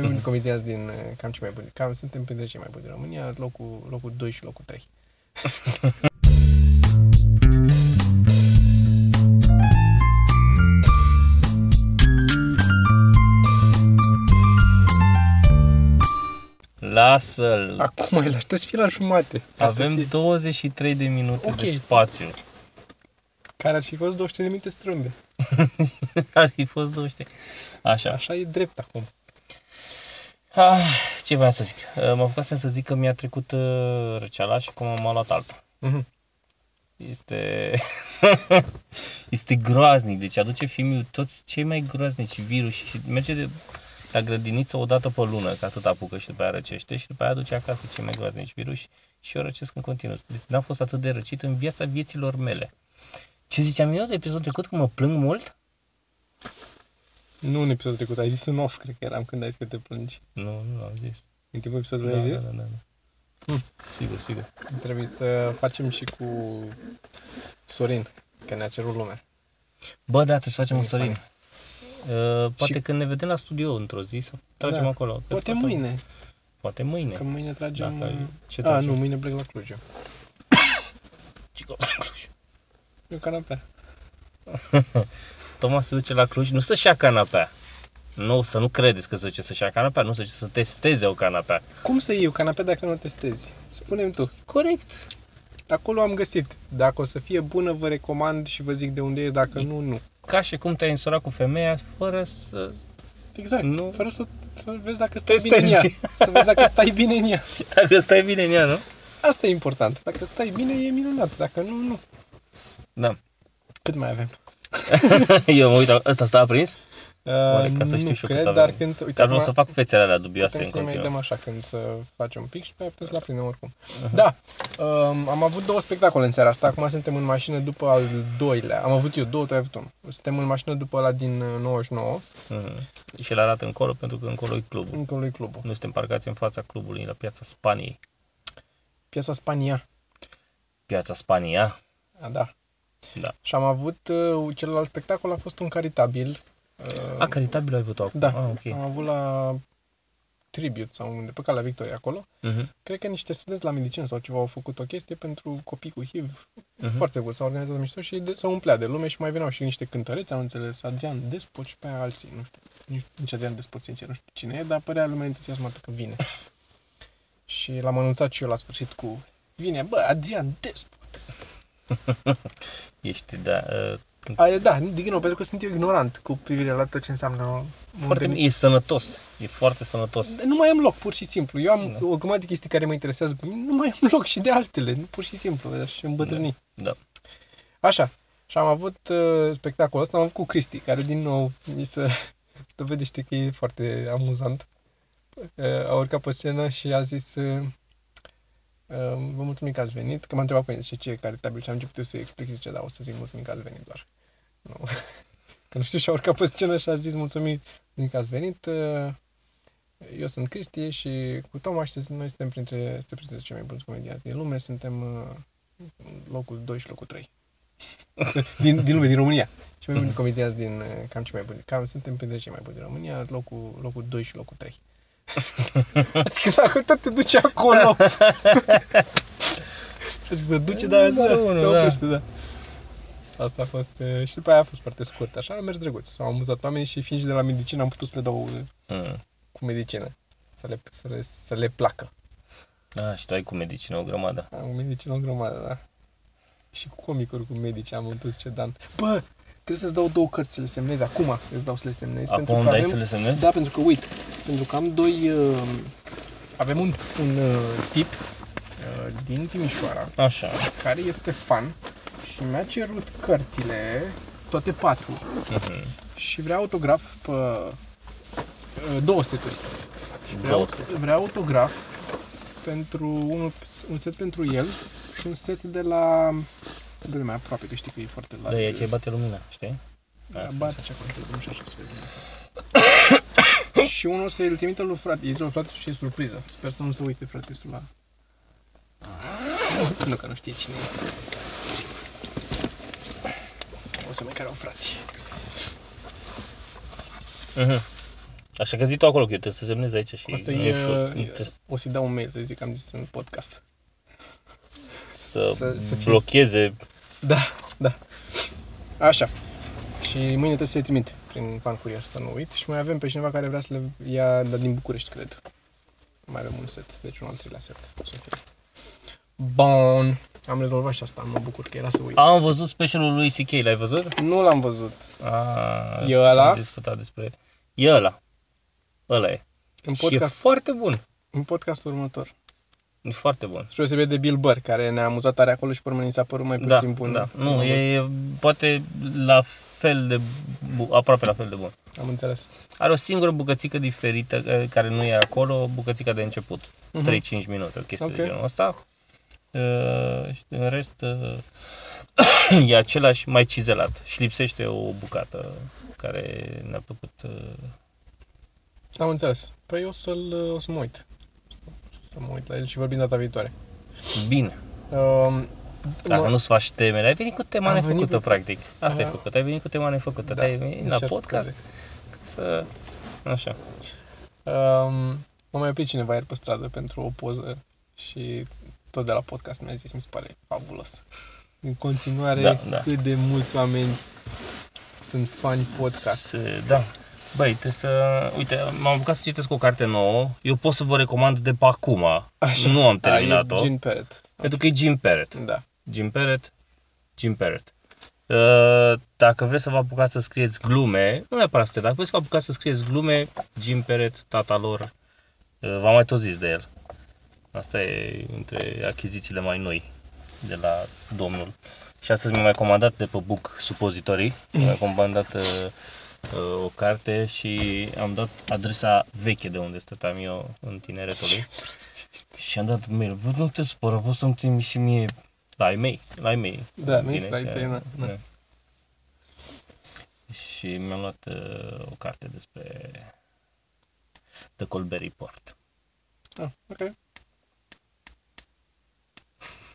mai buni comedianți din uh, cam cei mai buni. Cam suntem printre cei mai buni din România, locul, locul 2 și locul 3. Lasă-l. Acum îl aștept să fie la jumate. Ca să Avem fie- 23 de minute Ok. de spațiu. Care ar fi fost 20 de minute strâmbe. Ar fi fost 20. Așa. Așa e drept acum. Ah, ce vreau să zic? Uh, Mă apucasem să zic că mi-a trecut uh, răceala și cum am luat alta. Mhm. Este... este groaznic. Deci aduce filmul toți cei mai groaznici virus și merge de la grădiniță o dată pe lună, că atât apucă și după aia răcește și după aia aduce acasă cei mai groaznici virus și eu răcesc în continuu. Deci n-am fost atât de răcit în viața vieților mele. Ce ziceam eu de episodul trecut că mă plâng mult? Nu în episodul trecut, ai zis în off, cred că eram când ai zis că te plângi. Nu, nu am zis. În timpul episodului Da, ai da, zis? da, da, da. Hmm. Sigur, sigur. Trebuie să facem și cu Sorin, că ne-a cerut lumea. Bă, da, trebuie să facem un Sunt Sorin. Uh, poate Și- când ne vedem la studio într-o zi să tragem Da. acolo. Cred Poate că mâine, Poate mâine. că mâine tragem... Dacă ai- ce A, tragem? nu, mâine plec la Cluj eu. Cico. E o canapea. Toma se duce la Cluj, nu să-și ia canapea. Nu, să nu credeți că se duce să-și ia canapea, nu se duce să testeze o canapea. Cum să iei o canapea dacă nu o testezi? Spune-mi tu. Corect. Acolo am găsit. Dacă o să fie bună, vă recomand și vă zic de unde e, dacă nu, nu. Ca și cum te-ai însurat cu femeia fără să... Exact. Nu. Fără să, să vezi dacă stai bine Testezi. în ea. Să vezi dacă stai bine în ea. Dacă stai bine în ea, nu? Asta e important. Dacă stai bine, e minunat. Dacă nu, nu. Da. Cât mai avem? Eu mă uit, ăsta s-a aprins? Oare ca să Uh, știu nu și eu cred, cât dar avem. când să... Uite, Dar vreau acum să fac fețele alea dubioase putem în să mai dăm continuu. așa când să facem un pic și pe aia putem să-l aprindem oricum. Da, um, am avut două spectacole în seara asta. Acum suntem în mașină după al doilea. Am avut eu două, tu ai avut unul. Suntem în mașină după la din uh, 99, Mhm. Și le arată încolo pentru că încolo e clubul. încolo e clubul. Noi suntem parcați în fața clubului, la piața Spaniei. Piața Spania. Piața Spania? A, da. Da. Și am avut, uh, celălalt spectacol a fost un caritabil. Uh, A, caritabil ai avut acum. da, Ah, ok. am avut la Tribute sau unde, pe calea Victoria acolo. Mhm. Cred că niște studenți la medicină sau ceva au făcut o chestie pentru copii cu HIV. Mhm. Foarte mult, s-a organizat mișto și de, s-a umplea de lume și mai veneau și niște cântăreți, am înțeles, Adrian Despot și pe aia alții, nu știu, nici, nici Adrian Despot, sincer, nu știu cine e, dar părea lumea entuziasmată că vine. și l-am anunțat și eu la sfârșit cu, vine, bă, Adrian Despot. Ești, da. Uh, A, da, din nou, pentru că sunt eu ignorant cu privire la tot ce înseamnă foarte, e sănătos. E foarte sănătos. Nu mai am loc, pur și simplu. Eu am Da. o grămadă de chestii care mă interesează pe mine, nu mai am loc și de altele, nu pur și simplu, aș îmbătrâni. Da. Așa. Și am avut uh, spectacolul ăsta, am avut cu Cristi, care din nou mi se dovedește că e foarte amuzant. Uh, a urcat pe scenă și a zis uh, uh, vă mulțumim că ați venit, că m-a întrebat pe mine zice, ce e caritabil și am început eu să-i explic, zice, da, o să zic mulțumim că ați venit doar. Nu. că nu știu, și a urcat pe scenă și a zis mulțumim că ați venit. Uh, eu sunt Cristi și cu Toma și noi suntem printre, suntem printre cei mai buni comedianți din lume, suntem uh, locul 2 și locul 3 din, din lume, din România. Cei mai buni comedianți din, uh, cam cei mai buni. Cam suntem printre cei mai buni din România, locul, locul 2 și locul 3. adică dacă tot te duci acolo, adică se duce, dar se, Numărul unu, se da. oprește, da. Asta a fost, uh, și după aia a fost foarte scurt, așa, a mers drăguț. S-au amuzat oamenii și fiind și de la medicină am putut să le dau uh, Mm. cu medicină, să le, să le, să le placă. Da, și tu ai cu medicină o grămadă. Am medicină o grămadă, da. Și cu comicuri cu medici am întors ce dan. Bă, trebuie să-ți dau două cărți să le semnezi. Acum îți dau să le semnezi. Acum pentru îmi că dai avem, să le semnezi? Da, pentru că, uite, pentru că am doi... Uh, avem un, un uh, tip uh, din Timișoara Așa. care este fan și mi-a cerut cărțile, toate patru, Mhm. și vrea autograf pe uh, două seturi. Și vrea, Două vrea autograf pentru unul, un set pentru el și un set de la de mai aproape, că știi că e foarte larg. Da, e ce bate lumina, știi? Da, bate ce acolo, dăm și așa să vedem. și unul o să îl trimită lui frate, îi zice lui frate și e surpriză. Sper să nu se uite frate la... nu că nu știe cine e. Să mulțumim care au frații. Mhm. Așa că zi tu acolo, că eu trebuie să semnez aici și O să nu e ușor. Nu e, trebuie o să-i dau un mail să zic că am zis în podcast. Să, să- să fie- blocheze. Da, da. Așa. Și mâine trebuie să-i trimit prin fan curier, să nu uit. Și mai avem pe cineva care vrea să le ia dar din București, cred. Mai avem un set, deci un al treilea set. O să fie. Bun. Am rezolvat și asta, mă bucur că era să uit. Am văzut specialul lui CK, l-ai văzut? Nu l-am văzut. A, E ăla? Am discutat despre... E ăla. Ăla e. În Și e podcast, foarte bun. în podcastul următor. E foarte bun. Spre deosebire de Bill Burr, care ne-a amuzat tare acolo și pe urmă ni s-a părut mai Da, puțin bun. da. Nu, Am văzut. e, e poate la fel de bu- aproape la fel de bun. Am înțeles. Are o singură bucățică diferită eh, care nu e acolo, bucățica de început. Mhm. 3-5 minute, o chestie Ok. de genul ăsta. Uh, și în rest uh, e același mai cizelat și lipsește o bucată care ne-a plăcut. Uh, Am înțeles. Păi o să-l, o să mă uit. Să mă uit la el și vorbim data viitoare. bine. Um, Dacă mă- nu-ți faci temele, ai venit cu tema Am nefăcută, venit cu- practic. Asta ai Aha. făcut, ai venit cu tema nefăcută. Da, ai venit îmi la cer podcast scuze. să... Așa. Um, mă mai oprit cineva ieri pe stradă pentru o poză și tot de la podcast mi-a zis, mi se pare fabulos. În continuare, Da, da. cât de mulți oameni sunt fani podcast. Se- Da. Băi, trebuie să... Uite, m-am apucat să citesc o carte nouă. Eu pot să vă recomand de pe acum. Așa. Nu am Da, terminat-o. e Gene Perret. Pentru că e Jim Parrott. Da. Jim Parrott. Jim Parrott. Uh, dacă vreți să vă apucați să scrieți glume, nu neapărat să te, dacă vreți să vă apucați să scrieți glume, Jim Parrott, tata lor, uh, v-am mai tot zis de el. Asta e între achizițiile mai noi de la domnul. Și astăzi mi-a mai comandat de pe Book Supozitorii, mi-a mai comandat uh, uh, o carte și am dat adresa veche de unde stăteam eu în tineretul lui. Și am dat mail. Bă, nu te supăra, poți să-mi trimiți și mie la ai mei, la ai mei. Da, Bine, mi-ai scris la că- ei tăi, na, na. da. Și mi-am luat uh, o carte despre The Colbert Report. Ah, ok.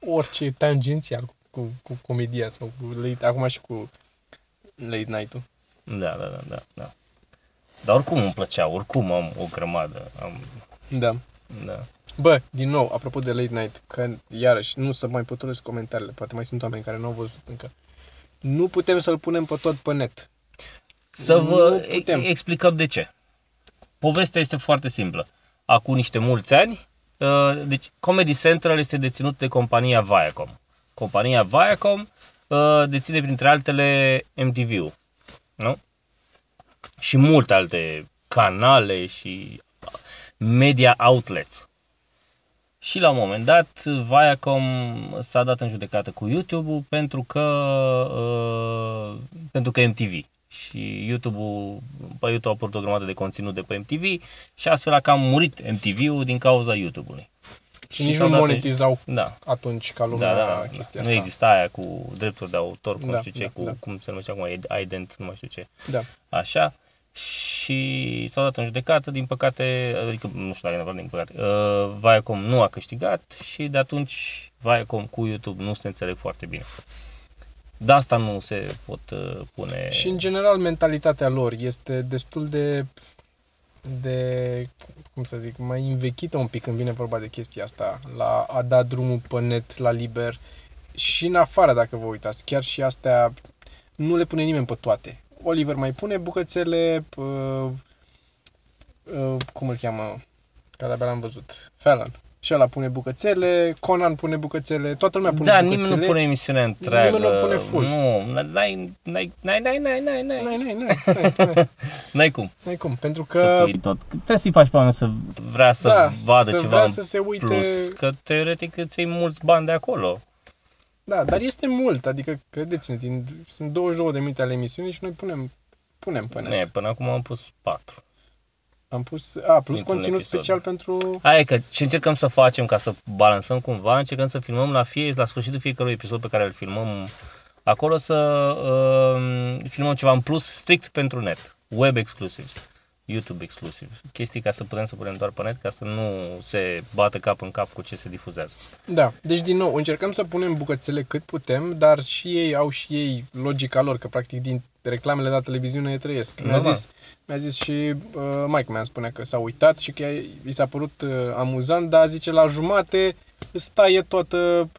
Orice tangențial cu, cu, cu comedia sau cu late, acum și cu late night-ul. Da, da, da, da, da. Dar oricum îmi plăcea, oricum am o grămadă. Am, Da. da. Bă, din nou, apropo de late night, că iarăși nu să mai potolesc comentariile, poate mai sunt oameni care nu au văzut încă. Nu putem să-l punem pe tot pe net. Să vă Nu putem. e- explicăm de ce. Povestea este foarte simplă. Acum niște mulți ani, uh, deci Comedy Central este deținut de compania Viacom. Compania Viacom uh, deține printre altele MTV-ul, nu? Și multe alte canale și media outlets. Și la un moment dat, Viacom s-a dat în judecată cu YouTube-ul pentru că, uh, pentru că MTV. Și YouTube-ul, pe YouTube a apărut o grămadă de conținut de pe MTV și astfel a cam murit MTV-ul din cauza YouTube-ului. Și nici s-au nu dat- monetizau Da, atunci ca lumea da, da, da. chestia Nu asta. exista aia cu drepturi de autor, cu Da, nu știu ce, da, cu da. cum se numește acum, ident, nu mai știu ce. Da. Așa. Și s-au dat în judecată, din păcate, adică nu știu dacă neapărat din păcate, uh, Viacom nu a câștigat și de atunci Viacom cu YouTube nu se înțeleg foarte bine. De asta nu se pot uh, pune... Și în general mentalitatea lor este destul de de, cum să zic, mai învechită un pic când vine vorba de chestia asta, la a da drumul pe net, la liber și în afară, dacă vă uitați, chiar și astea nu le pune nimeni pe toate. Oliver mai pune bucățele, uh, uh, cum îl cheamă, că de-abia l-am văzut, Fallon. Și ăla pune bucățele, Conan pune bucățele, toată lumea pune da, bucățele. nimeni nu pune emisiunea întreagă. Nimeni nu pune full. Nu, n-ai, n-ai, n-ai, n-ai, n-ai, n-ai, n-ai, N-ai, n-ai, n-ai, n-ai, n-ai, n-ai cum. n-ai cum, pentru Să că... pui tot. Trebuie să-i faci pe oameni să vrea să da, vadă să ceva vrea în să se uite... plus. Că teoretic îți iei mulți bani de acolo. Da, dar este mult, adică, credeți-ne, din, sunt 22 de minute ale emisiunii și noi punem, punem pe net. Ne, până acum am pus 4. Am pus, a, plus Dintr-un conținut episod. special pentru... Aia e că ce încercăm să facem ca să balansăm cumva, încercăm să filmăm la, fie, la sfârșitul fiecărui episod pe care îl filmăm acolo să uh, filmăm ceva în plus strict pentru net. Web exclusives, YouTube exclusive. Chestii ca să putem să punem doar pe net ca să nu se bată cap în cap cu ce se difuzează. Da, deci din nou, încercăm să punem bucățele cât putem, dar și ei au și ei logica lor, că practic din reclamele la televiziune trăiesc. Mi-a Normal. zis, mi-a zis și uh, Mike mi-a spune că s-a uitat și că i s-a părut uh, amuzant, dar zice la jumate îți taie toată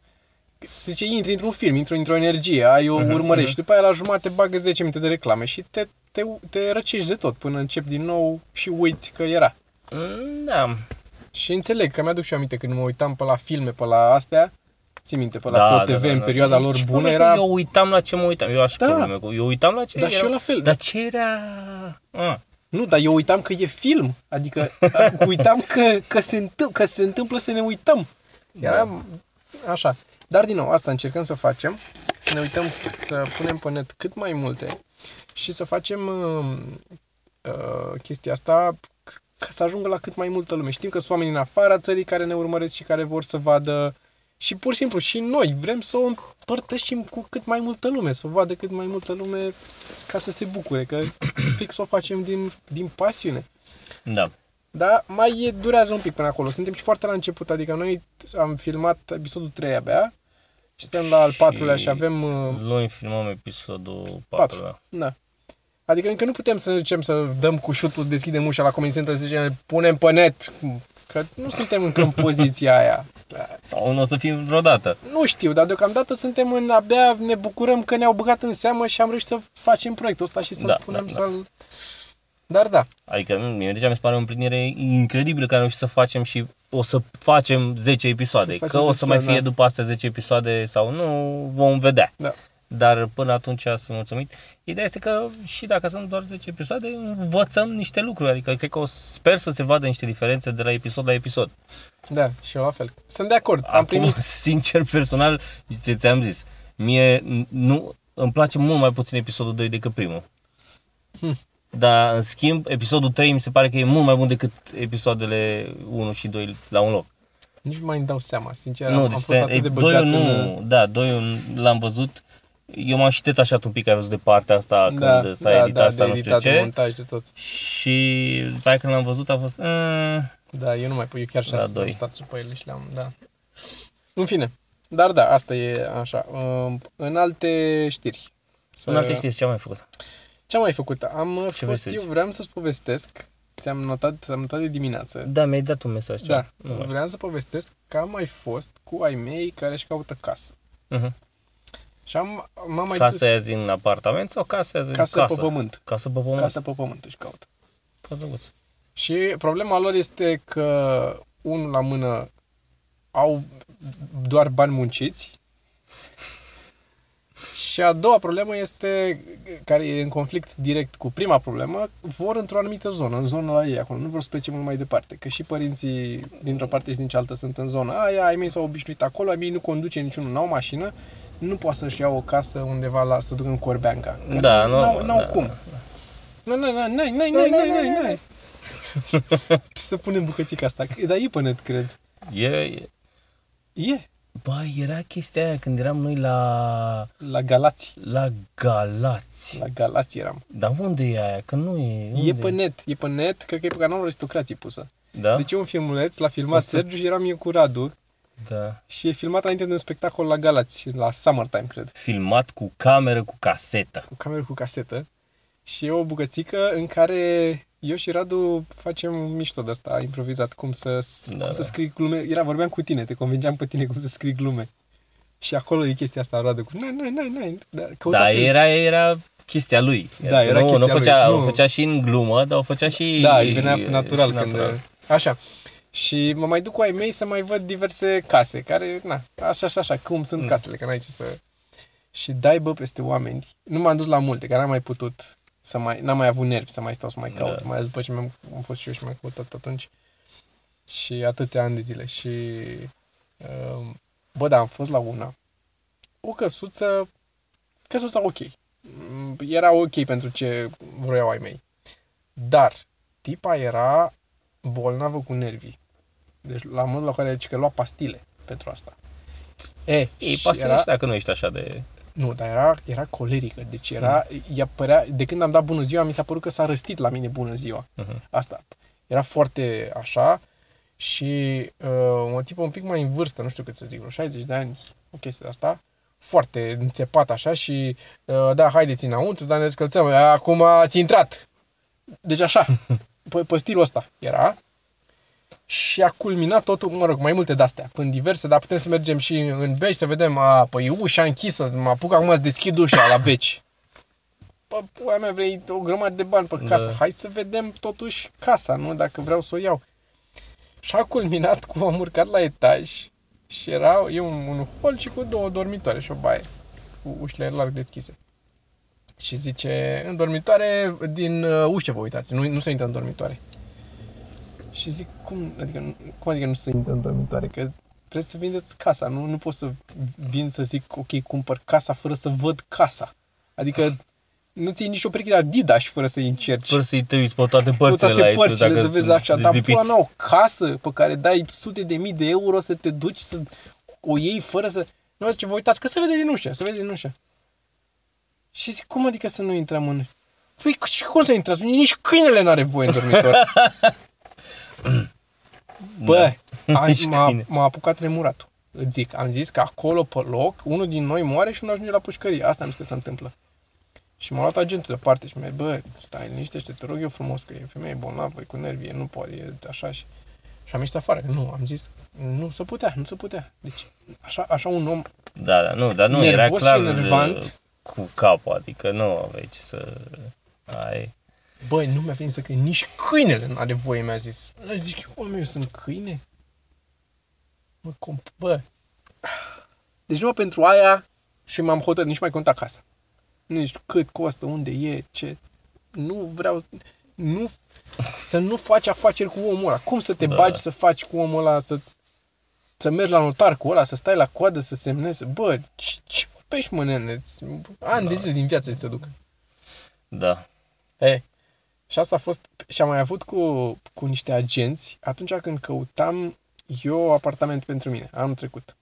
Zice, intri într-un film, intri într-o energie, ai o Mhm, urmărești mhm. și după aia la jumate bagă 10 minute de reclame și te, te, te răcești de tot până începi din nou și uiți că era. Mm, Da. Și înțeleg că mi-aduc și eu aminte când mă uitam pe la filme, pe la astea, ții minte, pe la da, Pro TV da, da, în da. perioada lor Ce bună vorbești, era... Eu uitam la ce mă uitam. Eu aș Da. probleme cu... Eu uitam la ce Da, era... și eu la fel. Dar ce era... A, Nu, dar eu uitam că e film. Adică a, uitam că, că, se întâmplă, că se întâmplă să ne uităm. Era așa. Dar din nou, asta încercăm să facem. Să ne uităm, să punem pe net cât mai multe și să facem uh, uh, chestia asta ca să ajungă la cât mai multă lume. Știm că sunt oameni în afara țării care ne urmăresc și care vor să vadă și pur și simplu și noi vrem să o împărtășim cu cât mai multă lume, să o vadă cât mai multă lume ca să se bucure, că fix o facem din, din pasiune. da. Dar mai e, durează un pic până acolo. Suntem și foarte la început, adică noi am filmat episodul 3 abia și suntem la al patrulea și avem... Uh, Luni filmăm episodul 4. 4. Da. da. Adică încă nu putem să ne ducem să dăm cu șutul, deschidem ușa la Comedy Center să zicem, punem pe net, că nu suntem încă în poziția aia. Sau nu o să fim vreodată. Nu știu, dar deocamdată suntem în abia, ne bucurăm că ne-au băgat în seamă și am reușit să facem proiectul ăsta și să-l Da, punem da, da. să-l... Dar da, Adică mie deja mi se pare o împlinire incredibilă că am reușit să facem și o să facem 10 episoade. Să Că facem o 10 să mai fie episoade, da. după astea 10 episoade sau nu, vom vedea. da. Dar până atunci sunt mulțumit. Ideea este că și dacă sunt doar 10 episoade, învățăm niște lucruri. Adică cred că o sper să se vadă niște diferențe de la episod la episod. Da, și eu la fel. Sunt de acord. Am Acum, primit sincer, personal, ți- ți-am zis, mie n- nu, îmi place mult mai puțin episodul 2 decât primul. Hm. Dar, în schimb, episodul 3 mi se pare că e mult mai bun decât episoadele 1 și 2 la un loc. Nici nu mai îmi dau seama, sincer. nu, am, deci am fost atât de băgat doiul nu, în... da, doiul l-am văzut. Eu m-am și detașat un pic, că ai văzut de partea asta Da, când s-a editat asta, de nu știu editat, de ce. montaj, de tot. Și după aia când l-am văzut a fost... Uh, Da, eu nu mai pot, eu chiar și La asta am doi. stat pe ele și le-am, da. În fine, dar da, asta e așa. Um, În alte știri. Să... în alte știri, ce am mai făcut? Ce am mai făcut? Am vrei fost, să eu zici? vreau să-ți povestesc, ți-am notat, am notat de dimineață. Da, mi-ai dat un mesaj. Da, ceva. Nu mai știu. vreau să povestesc că am mai fost cu ai mei care își caută casă. Mhm. Și am, m-am mai Casa dus aia zi în apartament sau casa aia zi în casă, casă? pe pământ. Casă pe pământ. Casă pe pământ își caută. Pe drăguț. Și problema lor este că unul la mână au doar bani munciți și a doua problemă este, care e în conflict direct cu prima problemă, vor într-o anumită zonă, în zona la ei acolo, nu vor să plece mult mai departe, că și părinții dintr-o parte și din cealaltă sunt în zona aia, ai mei s-au obișnuit acolo, ai mei nu conduce niciunul, n-au mașină, nu poate să-și ia o casă undeva la, să ducă în Corbeanca. Că Da, nu- N-au, n-au da. cum. Nu, nu, nu, nu, nu, nu, nu, nu, nu. Să punem bucățica asta. Dar e pe net, cred. E, e, E. bă, era chestia aia când eram noi la, La Galați. la Galați. La Galați eram. Dar unde e aia? Că nu e. Unde E pe net. E pe net. Cred că e pe canalul Aristocrații pusă. Da? Deci e un filmuleț, l-a filmat O să- Sergiu și eram eu cu Radu. Da. Și e filmat înainte de un spectacol la Galați, la Summertime, cred. Filmat cu cameră, cu casetă. Cu cameră cu casetă. Și e o bucățică în care eu și Radu facem mișto de asta, improvizat, cum să, Da, cum să da. scrii glume. Era, vorbeam cu tine, te convingeam pe tine cum să scrii glume. Și acolo e chestia asta, Radu, cu nai, nai, nai, nai. Da, Da, căutați-l. era, era chestia lui. Da, era nu, chestia nu făcea, lui. O Nu. făcea și în glumă, dar o făcea și Da, își venea natural, și când... natural. Așa. Și mă mai duc cu ai mei să mai văd diverse case, care, na, așa și așa, cum sunt Mm. casele, că n-ai ce să... Și dai, bă, peste oameni. Nu m-am dus la multe, că n-am mai putut să mai, n-am mai avut nervi să mai stau să mai caut, Da. mai ales după ce mi-am, am fost și eu și mai căutat atunci. Și atâția ani de zile. Și, uh, bă, da, am fost la una. O căsuță, căsuța ok. Mm, Era ok pentru ce vroiau ai mei. Dar tipa era bolnavă cu nervii. Deci la modul la care zice că lua pastile pentru asta. E, Ei, și pasă era, era... dacă nu ești așa de... nu, dar era, era colerică. Deci era, ea părea, de când am dat bună ziua, mi s-a părut că s-a răstit la mine bună ziua. Uh-huh. Asta. Era foarte așa și uh, o tipă un pic mai în vârstă, nu știu cât să zic, vreo 60 de ani, o chestie de asta, foarte înțepat așa și uh, da, haideți înăuntru, dar ne descălțăm. Acum ați intrat. Deci așa, pe, pe stilul ăsta era. Și a culminat totul, mă rog, mai multe de-astea, până diverse, dar putem să mergem și în beci să vedem, a, păi ușa închisă, mă apuc acum să deschid ușa la beci. Bă, pula mea, vrei o grămadă de bani pe casă, Da. hai să vedem totuși casa, nu, dacă vreau să o iau. Și a culminat cu am urcat la etaj și era e un, un hol și cu două dormitoare și o baie, cu ușile larg deschise. Și zice, în dormitoare, din uh, ușă vă uitați, nu, nu se intră în dormitoare. Și zic, cum adică, nu- cum adică nu se intră în dormitoare? Că trebuie să vindeți casa, nu, nu pot să vin să zic, ok, cumpăr casa fără să văd casa. Adică nu ții nici o pereche de Adidas fără să-i încerci Fără să-i te uiți pe toate cu părțile toate la ei, părțile dacă să vezi sunt așa, dar dezlipiți. pula mea, o casă pe care dai sute de mii de euro să te duci să o iei fără să... Nu zice, vă uitați, că se vede din ușă, se vede din ușă. Și zic, cum adică să nu intrăm în... Păi, și cum să intrați? Nici câinele n-are voie în dormitor. Bă, a, Nici m-a, câine. m-a apucat tremuratul. Îți zic, am zis că acolo pe loc, unul din noi moare și unul ajunge la pușcărie. Asta am zis că se întâmplă. Și m-a luat agentul deoparte și mi-a zis, bă, stai liniștește, te rog eu frumos, că e femeie bolnavă, e cu nervie, nu poate, e așa și... Și am ieșit afară. Nu, am zis, nu se putea, nu se putea. Deci, așa, așa un om Da, da, nu, dar nu, era nervos clar și enervant. uh, cu capul, adică nu aveai ce să... Ai... Băi, nu mi-a venit să cred, nici câinele nu are voie, mi-a zis. Eu zic, eu, mă, eu sunt câine? Mă, comp- bă. Deci numai pentru aia și m-am hotărât, nici mai conta casa. Nu știu cât costă, unde e, ce. Nu vreau, nu, să nu faci afaceri cu omul ăla. Cum să te Da. bagi să faci cu omul ăla, să, să mergi la notar cu ăla, să stai la coadă, să semnezi. Bă, ce, ce vorbești, mă, nene? Ani de zile din viață ți se duc. Da. E, și asta a fost, și am mai avut cu, cu niște agenți atunci când căutam eu apartament pentru mine, anul trecut.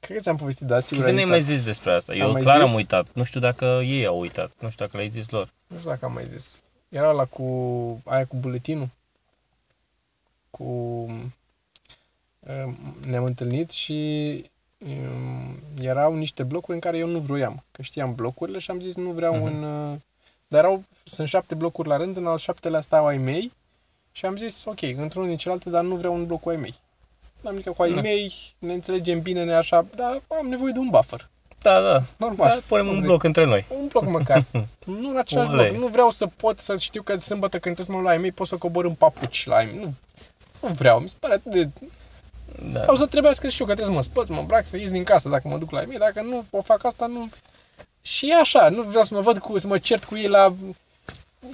Cred că ți-am povestit, da, sigur Cred că ai ne-ai mai uitat. zis despre asta. Am Eu mai clar zis? am uitat. Nu știu dacă ei au uitat. Nu știu dacă le-ai zis lor. Nu știu dacă am mai zis. Era la cu, aia cu buletinul. Cu, um, ne-am întâlnit și um, erau niște blocuri în care eu nu vroiam. Că știam blocurile și am zis nu vreau Mhm. în... uh, Dar erau, sunt șapte blocuri la rând, în al șaptelea stau ai mei și am zis, ok, într-unul din celelalte, dar nu vreau un bloc cu ai mei. Am adică cu ai Da. mei, ne înțelegem bine, ne așa, dar am nevoie de un buffer. Da, da. Normal. da punem Nu un vrei. bloc între noi. Un bloc măcar. nu în același Olei. bloc. Nu vreau să pot să știu că sâmbătă când trebuie să mă duc la ai mei, pot să cobor în papuci la ai mei. Nu, nu vreau. Mi se pare atât de... Da. O să trebuiască să știu că trebuie să mă spăl, să mă îmbrac, să ies din casă dacă mă duc la ai mei. Dacă nu o fac asta, nu... Și e așa, nu vreau să mă văd cu, să mă cert cu ei la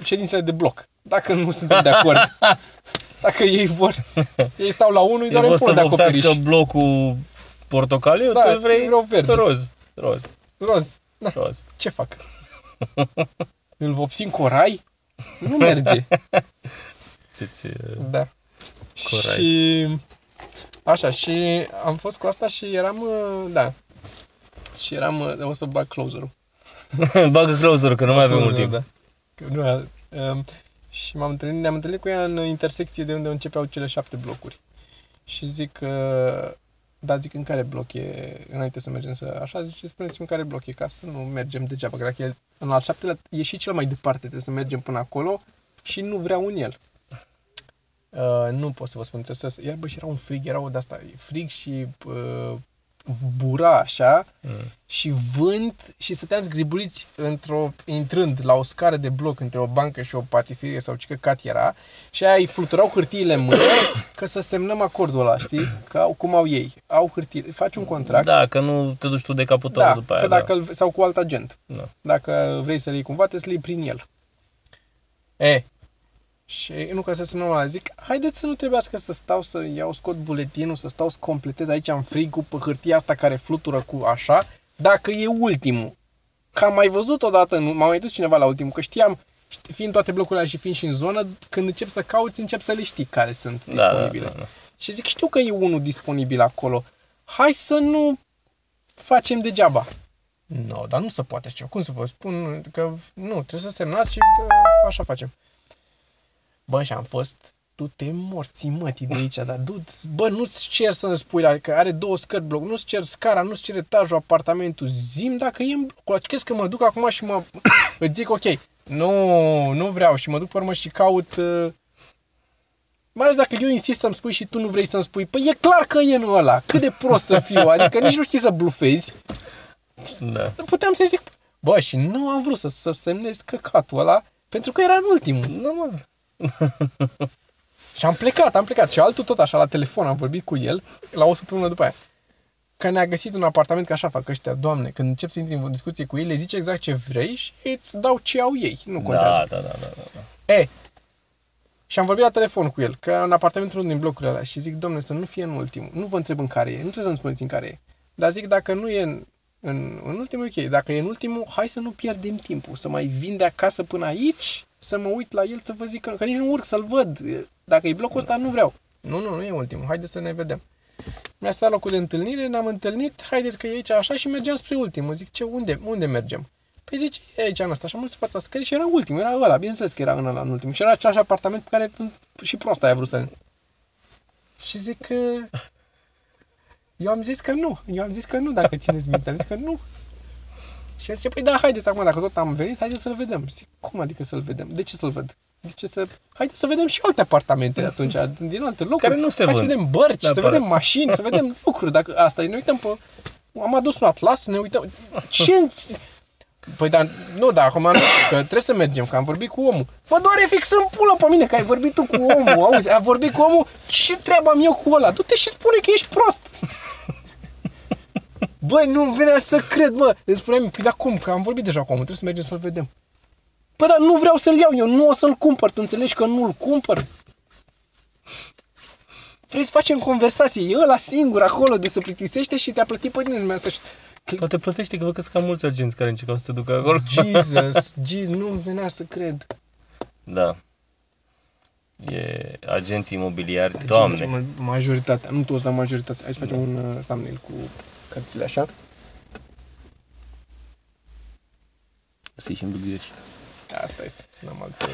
ședințele de bloc. Dacă nu suntem de acord. Dacă ei vor, ei stau la unul, îi doar Eu un vor pol să de acoperiș. vopsească blocul portocaliu, Da, tu îl vrei vreau verde. roz. Roz. Roz. Da. Roz. Ce fac? Îl vopsim cu rai? Nu merge. Ce-ți, uh, Da. Corect. Și așa, și am fost cu asta și eram, uh, da. Și eram, uh, o să bag closer-ul. Bagă closer că nu mai avem mult timp. Da. Că nu, um, și m-am întâlnit, ne-am întâlnit cu ea în intersecție de unde începeau cele șapte blocuri. Și zic, uh, da, zic, în care bloc e, înainte să mergem să, așa, zice, spuneți-mi în care bloc e, ca să nu mergem degeaba, că dacă e în al șaptelea, e și cel mai departe, trebuie să mergem până acolo și nu vreau în el. Uh, nu pot să vă spun, trebuie să... Iar bă, și era un frig, era o de-asta, frig și uh, bura așa Mm. și vânt și stăteam zgribuliți într-o, intrând la o scară de bloc între o bancă și o patiserie sau ce căcat era și aia îi fluturau hârtiile în mână că să semnăm acordul ăla, știi? Că au, cum au ei. Au hârtii, faci un contract. Da, că nu te duci tu de capul tău da după aia. că dacă îl, sau cu alt agent. da. Dacă vrei să-l iei cumva, trebuie să-l iei prin el. E, și nu ca să semnăm la zic, haideți să nu trebuiască să stau să iau, scot buletinul, să stau să completez aici în frigul pe hârtia asta care flutură cu așa, dacă e ultimul. Că am mai văzut odată, nu, m-a mai dus cineva la ultimul, că știam, ști- fiind toate blocurile alea și fiind și în zonă, când încep să cauți, încep să le știi care sunt Da, da, disponibile. da, da. Și zic, știu că e unul disponibil acolo. Hai să nu facem degeaba. Nu, no, dar nu se poate așa. Cum să vă spun? Că nu, trebuie să semnați și uh, așa facem. Bă, și am fost tu te morți mătii de aici, dar du bă, nu-ți cer să-mi spui, la, că are două scări bloc, nu-ți cer scara, nu-ți cer etajul, apartamentul, zim dacă e în blocul, crezi că mă duc acum și mă, îți zic, ok, nu, nu vreau și mă duc pe urmă și caut, uh, mai ales dacă eu insist să-mi spui și tu nu vrei să-mi spui, păi e clar că e în ăla, cât de prost să fiu, adică nici nu știi să blufezi, Da. puteam să zic, bă, și nu am vrut să, să semnez căcatul ăla, pentru că era în ultimul. Normal. Și am plecat, am plecat. Și altul tot așa la telefon, am vorbit cu el la o săptămână după aia. Că ne-a găsit un apartament, că așa fac ăștia, doamne, când încep să intri în discuție cu ei, le zici exact ce vrei și îți dau ce au ei. Nu contează. Da, da, da, da, da, da. E, și am vorbit la telefon cu el, că în apartamentul unul din blocurile alea și zic, domnule, să nu fie în ultimul. Nu vă întreb în care e, nu trebuie să-mi spuneți în care e. Dar zic, dacă nu e în, în, în ultimul, ok. Dacă e în ultimul, hai să nu pierdem timpul. Să mai vin de acasă până aici, să mă uit la el, să vă zic că, că nici nu urc să-l văd. Dacă e blocul ăsta, nu vreau. Nu, nu, nu e ultimul. Haideți să ne vedem. Mi-a stat locul de întâlnire, ne-am întâlnit, haideți că e aici așa și mergeam spre ultimul. Zic, ce, unde, unde mergem? Păi zice, e aici în ăsta, și am mers fața scării și era ultimul, era ăla, bineînțeles că era în ăla în ultimul. Și era același apartament pe care și proasta aia a vrut să... Și zic că... Eu am zis că nu, eu am zis că nu, dacă țineți minte, am zis că nu. Și el zice, păi da, haideți acum, dacă tot am venit, haideți să-l vedem. Zic, cum adică să-l vedem? De ce să-l văd? De ce să... Haideți să vedem și alte apartamente atunci, din alte locuri. Care nu se Hai să vând. vedem bărci, să Neapărat. vedem mașini, să vedem lucruri. Dacă asta e, ne uităm pe... Am adus un atlas, ne uităm... Ce... Păi dar, nu, dar acum nu, că trebuie să mergem, că am vorbit cu omul. Mă doare fix în pulă pe mine că ai vorbit tu cu omul, auzi, a vorbit cu omul, ce treabă am eu cu ăla? Du-te și spune că ești prost. Băi, nu venea să cred, bă. Îți spuneam, păi da cum, că am vorbit deja cu omul, trebuie să mergem să-l vedem. Păi dar nu vreau să-l iau, eu nu o să-l cumpăr, tu înțelegi că nu-l cumpăr? Vrei să facem conversație, e ăla singur acolo de se plictisește și te-a plătit pe tine să să Poate plătește că văd că sunt cam mulți agenți care încercau să te ducă acolo. Jesus, Jesus, nu venea să cred. Da. E agenții imobiliari, doamne. Ma- Majoritatea, nu toți, dar majoritatea. Hai să facem un uh, thumbnail cu cărțile așa. Să ieșim dubiori. Asta este. N-am alte...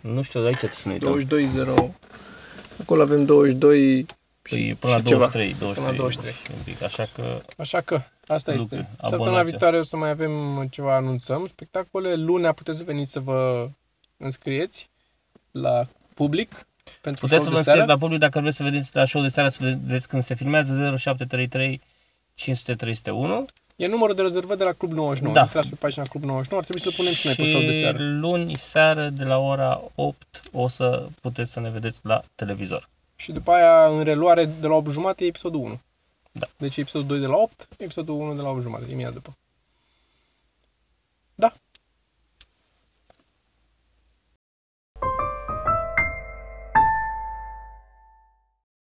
Nu știu, de aici trebuie să ne uităm. 22 0. Acolo avem 22 Păi până la și ceva. 23, 23, Până la 23. și un pic, așa că Așa că, asta Lucru, este. Săptămâna abonați-vă. viitoare o să mai avem ceva anunțăm. Spectacole, lunea puteți să veniți să vă înscrieți la public pentru puteți să show vă de seară. înscrieți la public dacă vreți să vedeți la show de seară, să vedeți când se filmează 0733 500 301 E numărul de rezervă de la Club 99. Da. Intrați pe pagina Club 99. Ar trebui să-l punem și noi pe show de și seară. luni seară de la ora 8 o să puteți să ne vedeți la televizor. Și după aia, în reluare, de la 8 jumate, e episodul 1. Da. Deci episodul 2 de la 8, episodul 1 de la 8 jumate, imediat după.